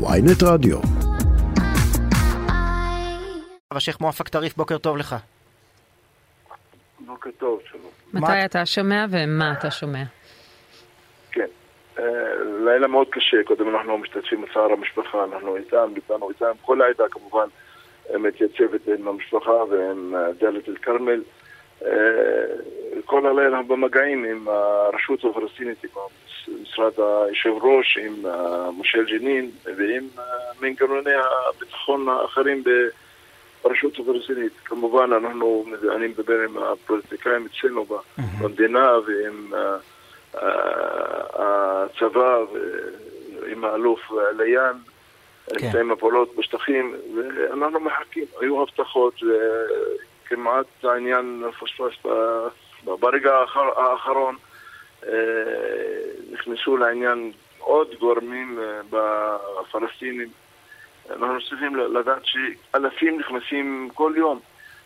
ויינט רדיו. השייח' מואפק טריף, בוקר טוב לך. בוקר טוב, שלום. מתי אתה שומע ומה אתה שומע? כן. אה, לילה מאוד קשה, קודם אנחנו משתתפים בצער המשפחה, אנחנו איתם, איתנו איתם, כל העדה כמובן אה, מתייצבת עם המשפחה ועם אה, דאלית אל-כרמל. כל הלילה במגעים עם הרשות הפלסטינית, עם משרד היושב ראש, עם מושל ג'נין ועם מנגנוני הביטחון האחרים ברשות הפלסטינית. כמובן, אנחנו, אני מדבר עם הפוליטיקאים אצלנו במדינה ועם הצבא ועם האלוף ליאן, כן. עם הפעולות בשטחים, ואנחנו מחכים. היו הבטחות, וכמעט העניין פספס ברגע האחרון. נכנסו לעניין עוד גורמים בפלסטינים. אנחנו צריכים לדעת שאלפים נכנסים כל יום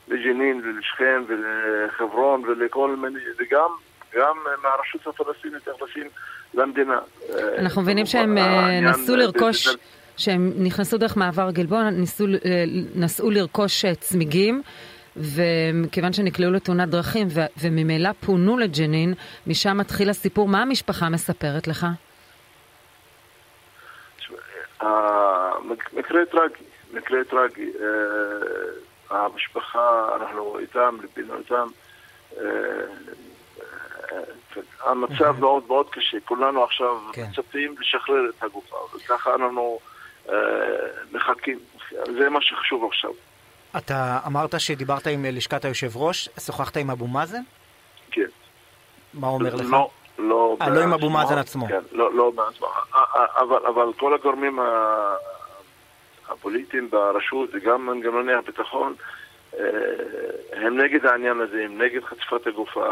לג'נין ולשכם ולחברון ולכל מיני, וגם גם מהרשות הפלסטינית נכנסים למדינה. אנחנו מבינים שהם נסו לרכוש, שהם נכנסו דרך מעבר גלבון, נסעו לרכוש צמיגים. וכיוון שנקלעו לתאונת דרכים ו- וממילא פונו לג'נין, משם מתחיל הסיפור. מה המשפחה מספרת לך? מקרה טרגי, מקרה טרגי. המשפחה, אנחנו איתם, ליבינו איתם. המצב מאוד מאוד קשה. כולנו עכשיו כן. מצפים לשחרר את הגופה, וככה אנחנו מחכים. זה מה שחשוב עכשיו. אתה אמרת שדיברת עם לשכת היושב ראש, שוחחת עם אבו מאזן? כן. מה הוא אומר לך? לא, לא. אה, לא עם אבו מאזן עצמו. כן, לא, לא בעצמו. אבל, אבל כל הגורמים הפוליטיים ברשות וגם מנגנוני הביטחון הם נגד העניין הזה, הם נגד חטיפת הגופה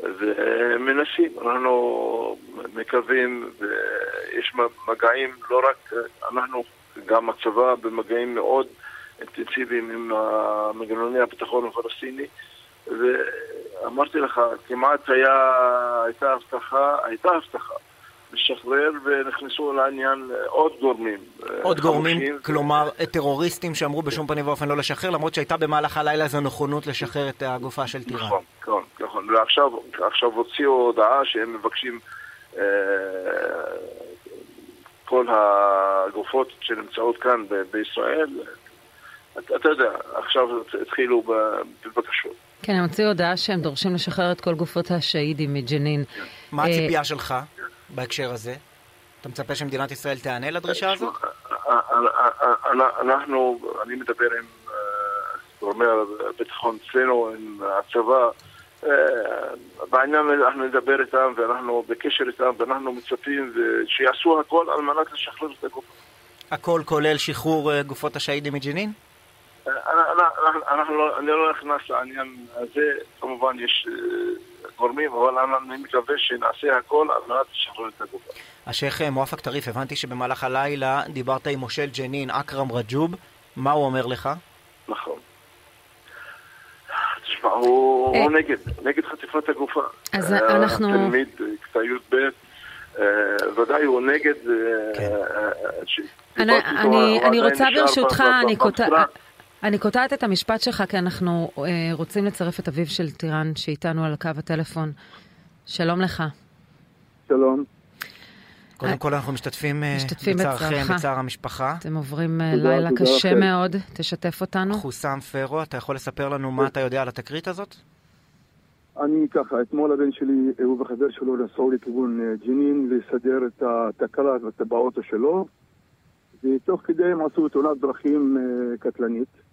ומנסים, אנחנו מקווים ויש מגעים, לא רק אנחנו, גם הצבא במגעים מאוד אינטנסיביים עם מנגנוני הביטחון הפלסטיני ואמרתי לך, כמעט היה, הייתה הבטחה, הייתה הבטחה לשחרר ונכנסו לעניין עוד גורמים. עוד גורמים, כלומר טרוריסטים שאמרו בשום פנים ואופן לא לשחרר, למרות שהייתה במהלך הלילה איזו נכונות לשחרר את הגופה של טיראן. נכון, נכון, נכון. ועכשיו הוציאו הודעה שהם מבקשים אה, כל הגופות שנמצאות כאן בישראל אתה יודע, עכשיו התחילו בבקשות. כן, הם הוציאו הודעה שהם דורשים לשחרר את כל גופות השהידים מג'נין. מה הציפייה שלך בהקשר הזה? אתה מצפה שמדינת ישראל תיענה לדרישה הזאת? אנחנו, אני מדבר עם גורמי הביטחון אצלנו, עם הצבא. בעניין הזה אנחנו נדבר איתם ואנחנו בקשר איתם ואנחנו מצפים שיעשו הכל על מנת לשחרר את הגופה. הכל כולל שחרור גופות השהידים מג'נין? אנחנו לא, אני לא נכנס לעניין הזה, כמובן יש גורמים, אבל אני מקווה שנעשה הכל על מנת לשחרר את הגופה. השייח' מואפק טריף, הבנתי שבמהלך הלילה דיברת עם מושל ג'נין, אכרם רג'וב, מה הוא אומר לך? נכון. תשמע, הוא נגד, נגד חטיפת הגופה. אז אנחנו... תלמיד, כיתה י"ב, ודאי הוא נגד... כן. אני רוצה ברשותך, אני קוטעת... אני קוטעת את המשפט שלך כי אנחנו אה, רוצים לצרף את אביו של טירן שאיתנו על קו הטלפון. שלום לך. שלום. קודם כל אנחנו משתתפים, משתתפים בצערכם, בצער המשפחה. אתם עוברים תודה, לילה תודה קשה תודה. מאוד, תשתף אותנו. חוסם פרו, אתה יכול לספר לנו מה אתה יודע על התקרית הזאת? אני ככה, אתמול הבן שלי, הוא וחבר שלו נסעו לכיוון ג'נין לסדר את התקלה באוטו שלו, ותוך כדי הם עשו תאונת דרכים קטלנית.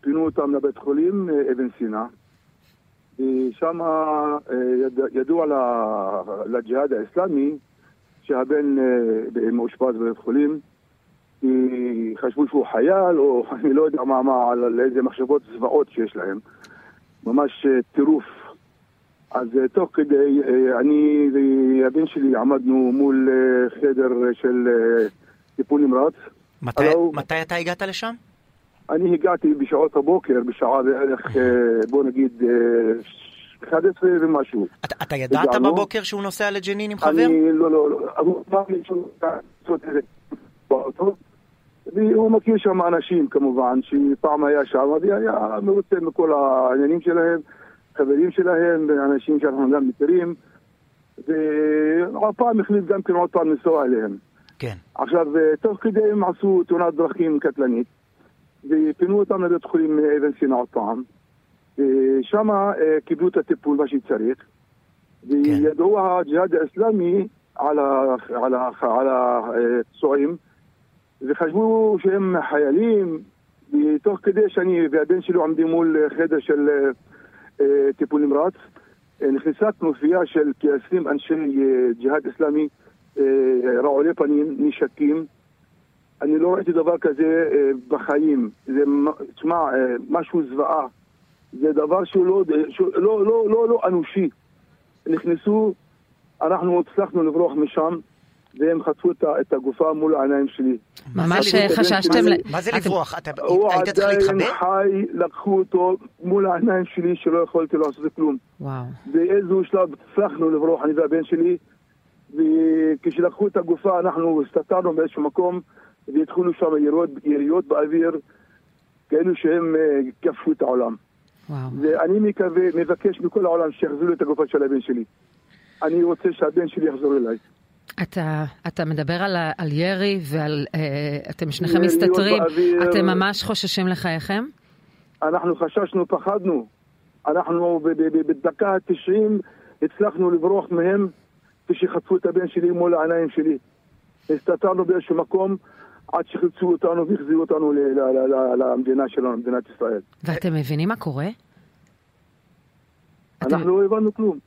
פינו אותם לבית חולים אבן סינא. ושם ידוע לג'יהאד האסלאמי שהבן מאושפז בבית חולים. כי חשבו שהוא חייל, או אני לא יודע מה, מה, על איזה מחשבות זוועות שיש להם. ממש טירוף. אז תוך כדי, אני והבן שלי עמדנו מול חדר של טיפול נמרץ. מתי, מתי אתה הגעת לשם? אני הגעתי בשעות הבוקר, בשעה בערך, בוא נגיד, 11 ומשהו. אתה, אתה ידעת הגענו, בבוקר שהוא נוסע לג'נין עם חבר? אני, לא, לא, לא. הוא אמר לי שהוא לעשות איזה והוא מכיר שם אנשים כמובן, שפעם היה שם, והיה מרוצה מכל העניינים שלהם, חברים שלהם, אנשים שאנחנו גם מכירים, והפעם החליט גם כן עוד פעם לנסוע אליהם. כן. עכשיו, אה, תוך כדי הם עשו תאונת דרכים קטלנית, ופינו אותם לבית חולים אבן סינה עוד פעם. ושם אה, קיבלו את הטיפול, מה שצריך. כן. וידעו הג'יהאד האסלאמי על הפצועים, וחשבו שהם חיילים, ותוך כדי שאני והבן שלי עומדים מול חדר של אה, טיפול נמרץ, נכנסה כנופיה של כ-20 אנשי ג'יהאד אסלאמי רעולי פנים, נשקים. אני לא ראיתי דבר כזה אה, בחיים. זה, תשמע, אה, משהו זוועה. זה דבר שהוא לא, שהוא לא, לא, לא, לא אנושי. נכנסו, אנחנו הצלחנו לברוח משם. והם חטפו את הגופה מול העיניים שלי. ממש חששתם... מה זה לברוח? אתה היית צריך להתחבא? הוא עדיין חי, לקחו אותו מול העיניים שלי שלא יכולתי לעשות כלום. וואו. באיזשהו שלב הצלחנו לברוח, אני והבן שלי, וכשלקחו את הגופה אנחנו הסתתרנו באיזשהו מקום והתחילו שם יריות, יריות באוויר, כאלו שהם אה, כבשו את העולם. וואו. ואני מקווה, מבקש מכל העולם שיחזרו את הגופה של הבן שלי. אני רוצה שהבן שלי יחזור אליי. אתה, אתה מדבר על, על ירי ועל... אה, אתם שניכם מסתתרים, באוויר, אתם ממש חוששים לחייכם? אנחנו חששנו, פחדנו. אנחנו בדקה ה-90 הצלחנו לברוח מהם כשחטפו את הבן שלי מול העיניים שלי. הסתתרנו באיזשהו מקום עד שחילצו אותנו והחזירו אותנו למדינה שלנו, מדינת ישראל. ואתם מבינים מה קורה? אנחנו לא הבנו כלום.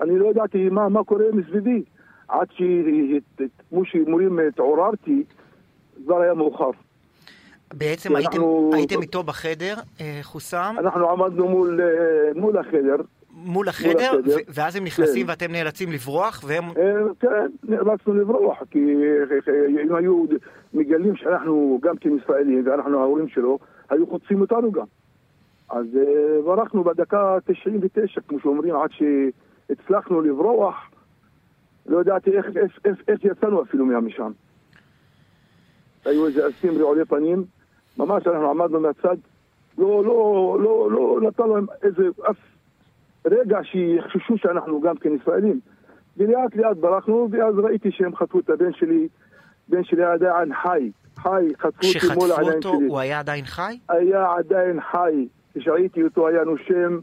אני לא ידעתי מה, מה קורה מסביבי. עד שכמו שמורים התעוררתי, כבר היה מאוחר. בעצם הייתם, אנחנו... הייתם איתו בחדר, אה, חוסם? אנחנו עמדנו מול, אה, מול החדר. מול החדר, מול החדר. ואז הם נכנסים כן. ואתם נאלצים לברוח, והם... אה, כן, נאלצנו לברוח, כי אם היו מגלים שאנחנו גם כן ישראלים, ואנחנו ההורים שלו, היו חוטפים אותנו גם. אז ברחנו בדקה 99, כמו שאומרים, עד שהצלחנו לברוח. לא ידעתי איך, איך, איך, איך יצאנו אפילו משם. היו איזה אסים רעולי פנים, ממש אנחנו עמדנו מהצד, לא, לא, לא, לא נתנו להם איזה אף רגע שיחששו שאנחנו גם כן ישראלים. ולאט לאט ברחנו, ואז ראיתי שהם חטפו את הבן שלי, בן שלי היה עדיין חי, חי, חטפו אותי מול העיניים שלי. כשחטפו אותו הוא היה עדיין חי? היה עדיין חי. כשראיתי אותו היה נושם,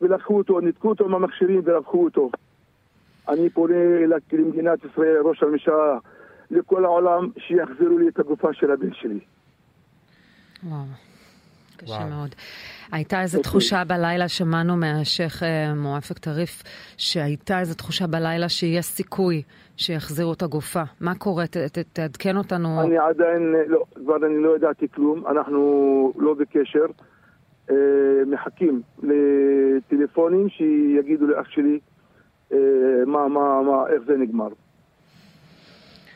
ולקחו אותו, ניתקו אותו מהמכשירים ולקחו אותו. אני פונה למדינת ישראל, ראש הממשלה, לכל העולם, שיחזירו לי את הגופה של הבן שלי. וואו, קשה וואו. מאוד. הייתה איזו תחושה בלילה, שמענו מהשייח' אה, מואפק טריף, שהייתה איזו תחושה בלילה שיש סיכוי שיחזירו את הגופה. מה קורה? תעדכן אותנו. אני עדיין, לא, כבר אני לא ידעתי כלום, אנחנו לא בקשר. אה, מחכים לטלפונים שיגידו לאח שלי אה, מה, מה, מה, איך זה נגמר.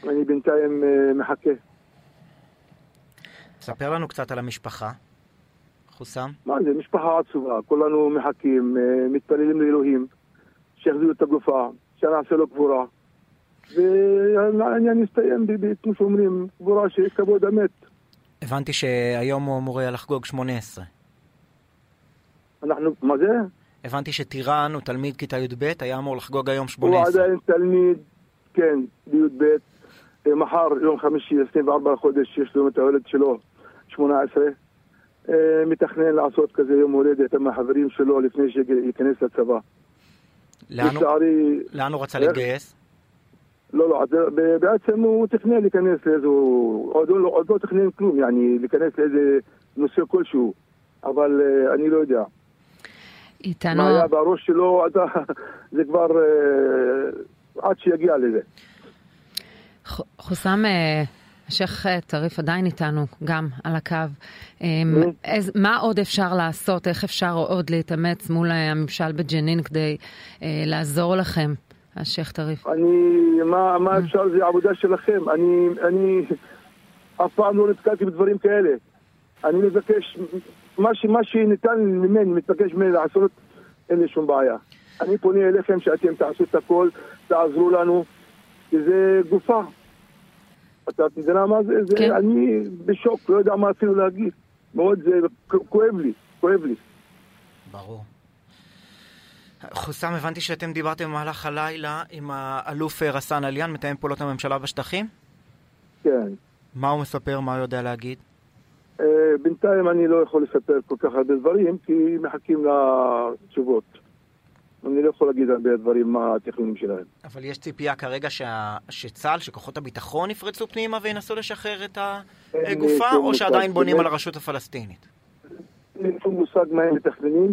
אני בינתיים מחכה. ספר לנו קצת על המשפחה, חוסם. מה זה, משפחה עצובה, כולנו מחכים, אה, מתפללים לאלוהים, שיחזירו את הגופה, שנעשה לו קבורה. והעניין יסתיים, כמו שאומרים, קבורה שיש כבוד המת. הבנתי שהיום הוא אמור היה לחגוג 18. אנחנו, מה זה? הבנתי שטירן הוא תלמיד כיתה י"ב, היה אמור לחגוג היום 18. הוא עדיין תלמיד, כן, בי"ב. אה, מחר, יום חמישי, 24 לחודש, יש לו את ההולד שלו, 18. אה, מתכנן לעשות כזה יום הולדת עם החברים שלו לפני שייכנס לצבא. לאן, לצערי, לאן הוא רצה איך? להתגייס? לא, לא, בעצם הוא תכנן להיכנס לאיזה... עוד, לא, עוד לא תכנן כלום, יעני, להיכנס לאיזה נושא כלשהו, אבל uh, אני לא יודע. איתנו... מה היה בראש שלו, אתה, זה כבר uh, עד שיגיע לזה. חוסם, אה, השייח' טריף עדיין איתנו, גם על הקו. אמ, איז, מה עוד אפשר לעשות? איך אפשר עוד להתאמץ מול הממשל בג'נין כדי אה, לעזור לכם, השייח' טריף? אני, מה, מה אפשר? זה עבודה שלכם. אני, אני אף פעם לא נתקלתי בדברים כאלה. אני מבקש, מה, ש, מה שניתן ממני, מתבקש ממני לעשות, אין לי שום בעיה. אני פונה אליכם שאתם תעשו את הכל, תעזרו לנו, כי זה גופה. אתה יודע מה זה? זה כן. אני בשוק, לא יודע מה אפילו להגיד. מאוד זה כואב לי, כואב לי. ברור. חוסם, הבנתי שאתם דיברתם במהלך הלילה עם האלוף רסאן עליאן, מתאם פעולות הממשלה בשטחים? כן. מה הוא מספר? מה הוא יודע להגיד? Uh, בינתיים אני לא יכול לספר כל כך הרבה דברים, כי מחכים לתשובות. אני לא יכול להגיד הרבה דברים מה התכנונים שלהם. אבל יש ציפייה כרגע שה... שצה"ל, שכוחות הביטחון יפרצו פנימה וינסו לשחרר את הגופה, או שעדיין בונים על הרשות הפלסטינית? אין שום מושג מה הם מתכננים.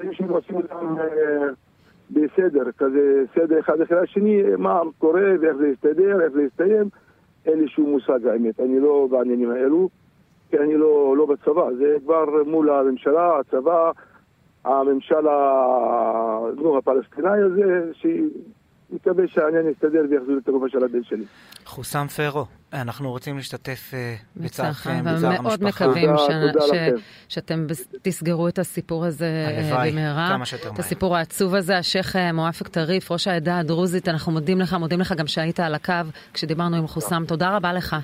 אנשים עושים אותם בסדר, כזה סדר אחד אחרי השני, מה קורה ואיך זה יסתדר, איך זה יסתיים, אין לי שום מושג האמת, אני לא בעניינים האלו, כי אני לא, לא בצבא, זה כבר מול הממשלה, הצבא, הממשל נו, הפלסטיני הזה, מקווה שהעניין יסתדר ויחזור את הגופה של הבן שלי. חוסם פרו, אנחנו רוצים להשתתף בצערכם, בצער המשפחה. מאוד מקווים שאתם תסגרו את הסיפור הזה במהרה. כמה שיותר מהר. את הסיפור העצוב הזה, השייח' מואפק טריף, ראש העדה הדרוזית, אנחנו מודים לך, מודים לך גם שהיית על הקו כשדיברנו עם חוסם. תודה רבה לך.